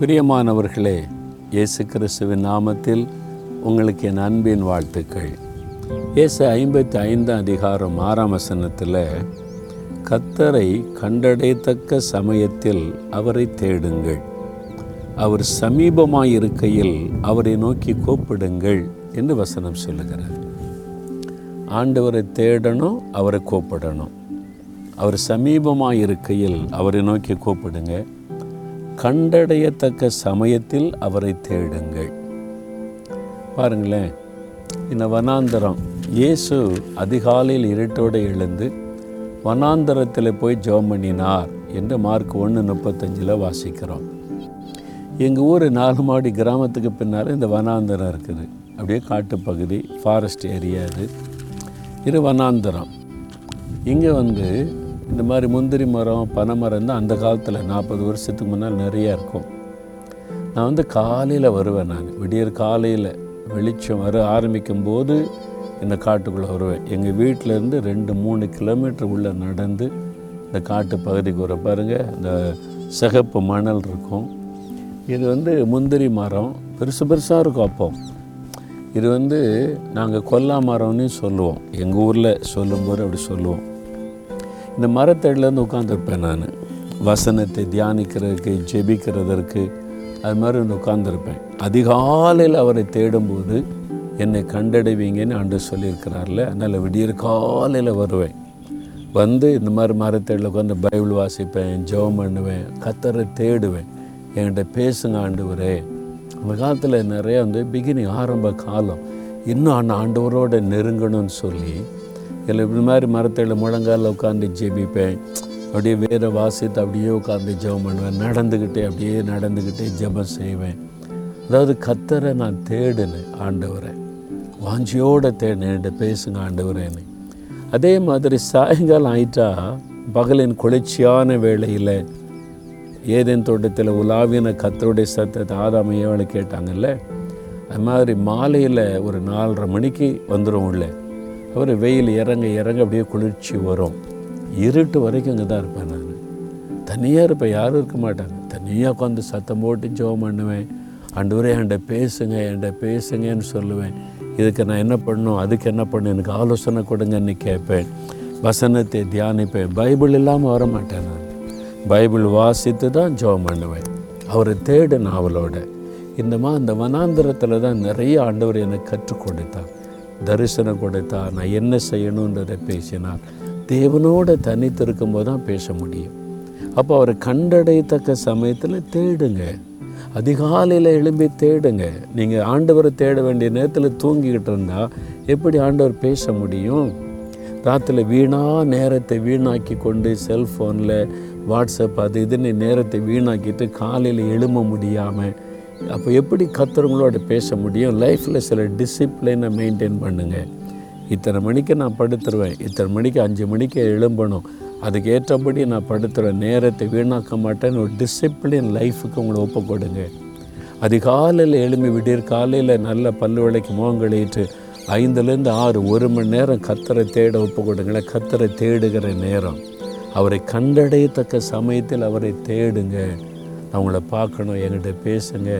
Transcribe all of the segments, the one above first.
பிரியமானவர்களே இயேசு கிறிஸ்துவின் நாமத்தில் உங்களுக்கு என் அன்பின் வாழ்த்துக்கள். இயேசு ஐம்பத்தி ஐந்தாம் அதிகாரம் ஆறாம் வசனத்தில் கத்தரை கண்டடையத்தக்க சமயத்தில் அவரை தேடுங்கள். அவர் சமீபமாயிருக்கையில் அவரை நோக்கி கூப்பிடுங்கள் என்று வசனம் சொல்லுகிறார். ஆண்டவரை தேடணும் அவரை கூப்பிடணும். அவர் சமீபமாக இருக்கையில் அவரை நோக்கி கூப்பிடுங்க. கண்டடையத்தக்க சமயத்தில் அவரை தேடுங்கள். பாருங்களேன் இந்த வனாந்தரம். இயேசு அதிகாலையில் இருட்டோடு எழுந்து வனாந்தரத்தில் போய் ஜெபம் பண்ணினார் என்று மார்க் ஒன்று முப்பத்தஞ்சில் வாசிக்கிறோம். எங்கள் ஊர் நாலு மாடி கிராமத்துக்கு பின்னால் இந்த வனாந்தரம் இருக்குது. அப்படியே காட்டுப்பகுதி ஃபாரஸ்ட் ஏரியா இது இது வனாந்தரம். இங்கே வந்து இந்த மாதிரி முந்திரி மரம் பனை மரம் தான் அந்த காலத்தில் நாற்பது வருஷத்துக்கு முன்னால் நிறையா இருக்கும். நான் வந்து காலையில் வருவேன் நான். விடியற் காலையில் வெளிச்சம் வர ஆரம்பிக்கும் போது இந்த காட்டுக்குள்ளே வருவேன். எங்கள் வீட்டிலேருந்து ரெண்டு மூணு கிலோமீட்டர் உள்ளே நடந்து இந்த காட்டு பகுதிக்கு வர பாருங்கள் இந்த சிகப்பு மணல் இருக்கும். இது வந்து முந்திரி மரம் பெருசு பெருசாக இருக்கும் அப்போ. இது வந்து நாங்கள் கொல்லா மரம்னு சொல்லுவோம். எங்கள் ஊரில் சொல்லும்போது அப்படி சொல்லுவோம். இந்த மரத்தடியிலேருந்து உட்காந்துருப்பேன் நான். வசனத்தை தியானிக்கிறதுக்கு ஜெபிக்கிறதற்கு அது மாதிரி வந்து உட்காந்துருப்பேன் அதிகாலையில் அவரை தேடும்போது என்னை கண்டடைவீங்கன்னு ஆண்டு சொல்லியிருக்கிறார்ல அதனால் விடியற் காலையில் வருவேன். வந்து இந்த மாதிரி மரத்தடியில் உட்காந்து பைபிள் வாசிப்பேன் ஜெபம் பண்ணுவேன் கத்தரை தேடுவேன். என்கிட்ட பேசுங்க ஆண்டவரே. அந்த காலத்தில் நிறைய வந்து பிகினிங் ஆரம்ப காலம். இன்னும் அந்த ஆண்டவரோட நெருங்கணும்னு சொல்லி இல்லை இப்படி மாதிரி மரத்தில் முழங்கால உட்காந்து ஜெபிப்பேன். அப்படியே வேறு வாசித்து அப்படியே உட்காந்து ஜெபம் பண்ணுவேன். நடந்துக்கிட்டே அப்படியே நடந்துக்கிட்டே ஜெபம் செய்வேன். அதாவது கத்தரை நான் தேடினேன் ஆண்டவரை. வாஞ்சியோட தேடினேன். பேசுங்க ஆண்டவரேன்னு அதே மாதிரி சாயங்காலம் ஆயிட்டா பகலின் குளிர்ச்சியான வேளையில் ஏதேன் தோட்டத்தில் உலாவின கத்தருடைய சத்தத்தை ஆதாமையோட கேட்டாங்கல்ல? அது மாதிரி மாலையில் ஒரு நாலரை மணிக்கு வந்துடும் உள்ளே. அவர் வெயில் இறங்க இறங்க அப்படியே குளிர்ச்சி வரும். இருட்டு வரைக்கும் இங்கே தான் இருப்பேன் நான். தனியாக இருப்பேன் யாரும் இருக்க மாட்டாங்க. தனியாக உட்காந்து சத்தம் போட்டு ஜெபம் பண்ணுவேன். ஆண்டவரே என்கிட்ட பேசுங்க என்கிட்ட பேசுங்கன்னு சொல்லுவேன். இதுக்கு நான் என்ன பண்ணணும் அதுக்கு என்ன பண்ணணும் எனக்கு ஆலோசனை கொடுங்கன்னு கேட்பேன். வசனத்தை தியானிப்பேன். பைபிள் இல்லாமல் வர மாட்டேன் நான். பைபிள் வாசித்து தான் ஜெபம் பண்ணுவேன். அவரை தேடு அவளோட இந்த மா அந்த வனாந்திரத்தில் தான் நிறைய ஆண்டவர் எனக்கு கற்றுக் கொடுத்தார். தரிசனம் கொடுத்தார். நான் என்ன செய்யணுன்றதை பேசினார். தேவனோட தனித்திருக்கும் போது தான் பேச முடியும். அப்போ அவரை கண்டடையத்தக்க சமயத்தில் தேடுங்க. அதிகாலையில் எழும்பி தேடுங்க. நீங்கள் ஆண்டவரை தேட வேண்டிய நேரத்தில் தூங்கிக்கிட்டு இருந்தால் எப்படி ஆண்டவர் பேச முடியும்? ராத்திரி வீணாக நேரத்தை வீணாக்கி கொண்டு செல்ஃபோனில் வாட்ஸ்அப் அது இதுன்னு நேரத்தை வீணாக்கிட்டு காலையில் எழும்ப முடியாமல் அப்போ எப்படி கத்துறவங்களோட பேச முடியும்? லைஃப்பில் சில டிசிப்ளினை மெயின்டைன் பண்ணுங்கள் இத்தனை மணிக்கு நான் படுத்துருவேன். இத்தனை மணிக்கு அஞ்சு மணிக்கு எழும்பணும். அதுக்கு ஏற்றபடி நான் படுத்துகிறேன் நேரத்தை வீணாக்க மாட்டேன்னு ஒரு டிசிப்ளின் லைஃபுக்கு உங்களை ஒப்பு கொடுங்க. அதிகாலையில் எழும்பி விடியற் காலையில் நல்ல பல்லு விளக்கி முகங்களிட்டு ஐந்துலேருந்து ஆறு ஒரு மணி நேரம் கத்தரை தேட ஒப்பு கொடுங்களேன். கத்தரை தேடுகிற நேரம். அவரை கண்டடையத்தக்க சமயத்தில் அவரை தேடுங்க. நான் உங்களை பார்க்கணும் என்கிட்ட பேசுங்க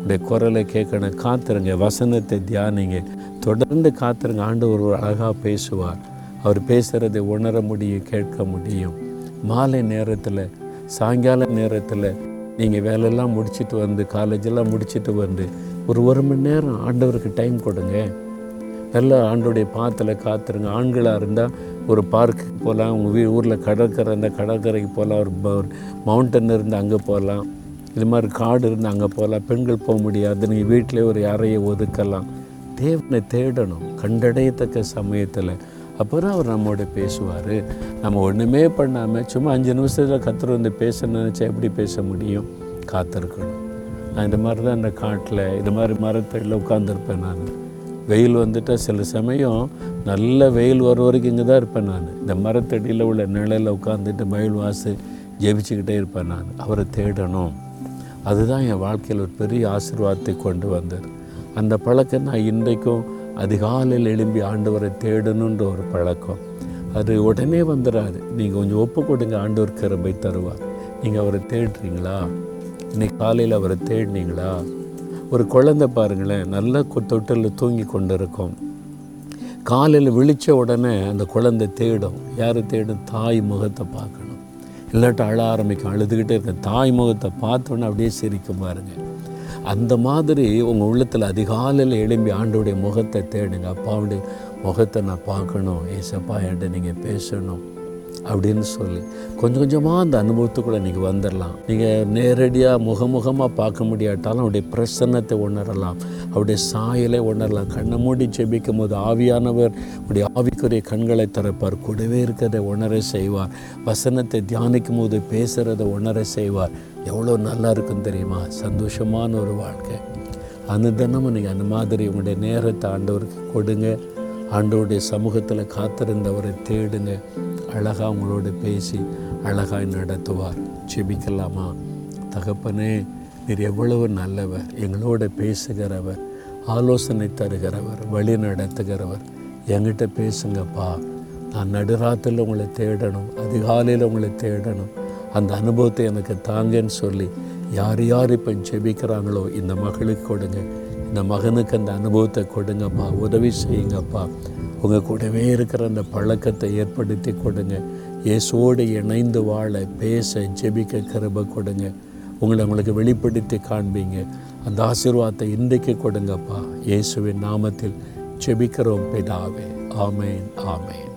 உங்களுடைய குரலை கேட்கணும் காத்துருங்க வசனத்தை தியானிங்க. தொடர்ந்து காத்துருங்க ஆண்டு ஒரு அழகாக பேசுவார். அவர் பேசுகிறதை உணர முடியும் கேட்க முடியும். மாலை நேரத்தில் சாயங்கால நேரத்தில் நீங்கள் வேலையெல்லாம் முடிச்சுட்டு வந்து காலேஜெல்லாம் முடிச்சுட்டு வந்து ஒரு ஒரு மணி நேரம் ஆண்டவருக்கு டைம் கொடுங்க. நல்ல ஆண்டுடைய பாத்தில் காத்துருங்க. ஆண்களாக இருந்தால் ஒரு பார்க்குக்கு போகலாம் உங்கள் வீ ஊரில் கடற்கரை இருந்தால் கடற்கரைக்கு போகலாம் ஒரு மவுண்டன் இருந்தால் அங்கே போகலாம் இது மாதிரி காடு இருந்து அங்கே போகலாம். பெண்கள் போக முடியாது. நீங்கள் வீட்டிலே ஒரு அறையை ஒதுக்கலாம். தேவனை தேடணும். கண்டடையத்தக்க சமயத்தில். அப்புறம் அவர் நம்மோட பேசுவார். நம்ம ஒன்றுமே பண்ணாமல் சும்மா அஞ்சு நிமிஷத்தில் கத்துரு வந்து பேசணும்னு நினச்சா எப்படி பேச முடியும்? காத்திருக்கணும். நான் இந்த மாதிரி தான் இந்த காட்டில் இது மாதிரி மரத்தடியில் உட்காந்துருப்பேன் நான். வெயில் வந்துட்டால் சில சமயம் நல்ல வெயில் வர வரைக்கும் இங்கே தான் இருப்பேன் நான். இந்த மரத்தடியில் உள்ள நிழலில் உட்காந்துட்டு மயில் வாசு ஜெபிச்சுக்கிட்டே இருப்பேன் நான். அவரை தேடணும். அதுதான் என் வாழ்க்கையில் ஒரு பெரிய ஆசீர்வாதத்தை கொண்டு வந்தது. அந்த பழக்கம் நான் இன்றைக்கும் அதிகாலையில் எழும்பி ஆண்டவரை தேடணுன்ற ஒரு பழக்கம். அது உடனே வந்துடாது நீங்கள் கொஞ்சம் ஒப்பு கொடுங்க ஆண்டவர் கிருபை தருவார். நீங்கள் அவரை தேடுறீங்களா? இன்னைக்கு காலையில் அவரை தேடினீங்களா? ஒரு குழந்தை பாருங்களேன் நல்ல தொட்டில் தூங்கி கொண்டு இருக்கும் காலையில் விழிச்ச உடனே அந்த குழந்தை தேடும். யார் தேடும்? தாய் முகத்தை பார்க்கணும். இல்லாட்ட அழ ஆரம்பிக்கும் அழுதுகிட்டே இருக்க தாய் முகத்தை பார்த்தோன்னே அப்படியே சிரிக்கும் பாருங்க. அந்த மாதிரி உங்கள் உள்ளத்தில் அதிகாலையில் எழும்பி ஆண்டோடைய முகத்தை தேடுங்க. அப்பாவுடைய முகத்தை நான் பார்க்கணும். ஏசப்பா என்கிட்ட நீங்கள் பேசணும். அப்படின்னு சொல்லி. கொஞ்சம் கொஞ்சமாக அந்த அனுபவத்துக்குள்ளே நீங்கள் வந்துடலாம் நீங்கள் நேரடியாக முகமுகமாக பார்க்க முடியாட்டாலும் அவருடைய பிரசன்னத்தை உணரலாம். அவருடைய சாயலை உணரலாம். கண்ணை மூடி ஜெபிக்கும் போது ஆவியானவர் உடைய ஆவிக்குரிய கண்களை திறப்பார். கூடவே இருக்கிறத உணர செய்வார். வசனத்தை தியானிக்கும் போது பேசுகிறத உணர செய்வார். எவ்வளோ நல்லா இருக்கும் தெரியுமா? சந்தோஷமான ஒரு வாழ்க்கை. அனுதனமும் நீங்கள் அந்த மாதிரி உங்களுடைய நேரத்தை ஆண்டவருக்கு கொடுங்க. ஆண்டவருடைய சமூகத்தில் காத்திருந்தவரை தேடுங்க. அழகாக உங்களோட பேசி அழகாய் நடத்துவார். ஜெபிக்கலாமா தகப்பனே நீர் எவ்வளவு நல்லவர். எங்களோட பேசுகிறவர் ஆலோசனை தருகிறவர் வழி நடத்துகிறவர். என்கிட்ட பேசுங்கப்பா. நான் நடுராத்தில் உங்களை தேடணும் அதிகாலையில் உங்களை தேடணும். அந்த அனுபவத்தை எனக்கு தாங்கன்னு சொல்லி யார் யார் இப்போ ஜெபிக்கிறாங்களோ இந்த மகளுக்கு கொடுங்க. இந்த மகனுக்கு அந்த அனுபவத்தை கொடுங்கப்பா. உதவி செய்யுங்கப்பா. உங்கள் கூடவே இருக்கிற அந்த பழக்கத்தை ஏற்படுத்தி கொடுங்க. இயேசுவோடு இணைந்து வாழ பேச ஜெபிக்க கருபை கொடுங்க. உங்களை உங்களுக்கு வெளிப்படுத்தி காண்பீங்க. அந்த ஆசீர்வாதத்தை இன்றைக்கு கொடுங்கப்பா. இயேசுவின் நாமத்தில் ஜெபிக்கிறோம் பிதாவே. ஆமேன் ஆமேன்.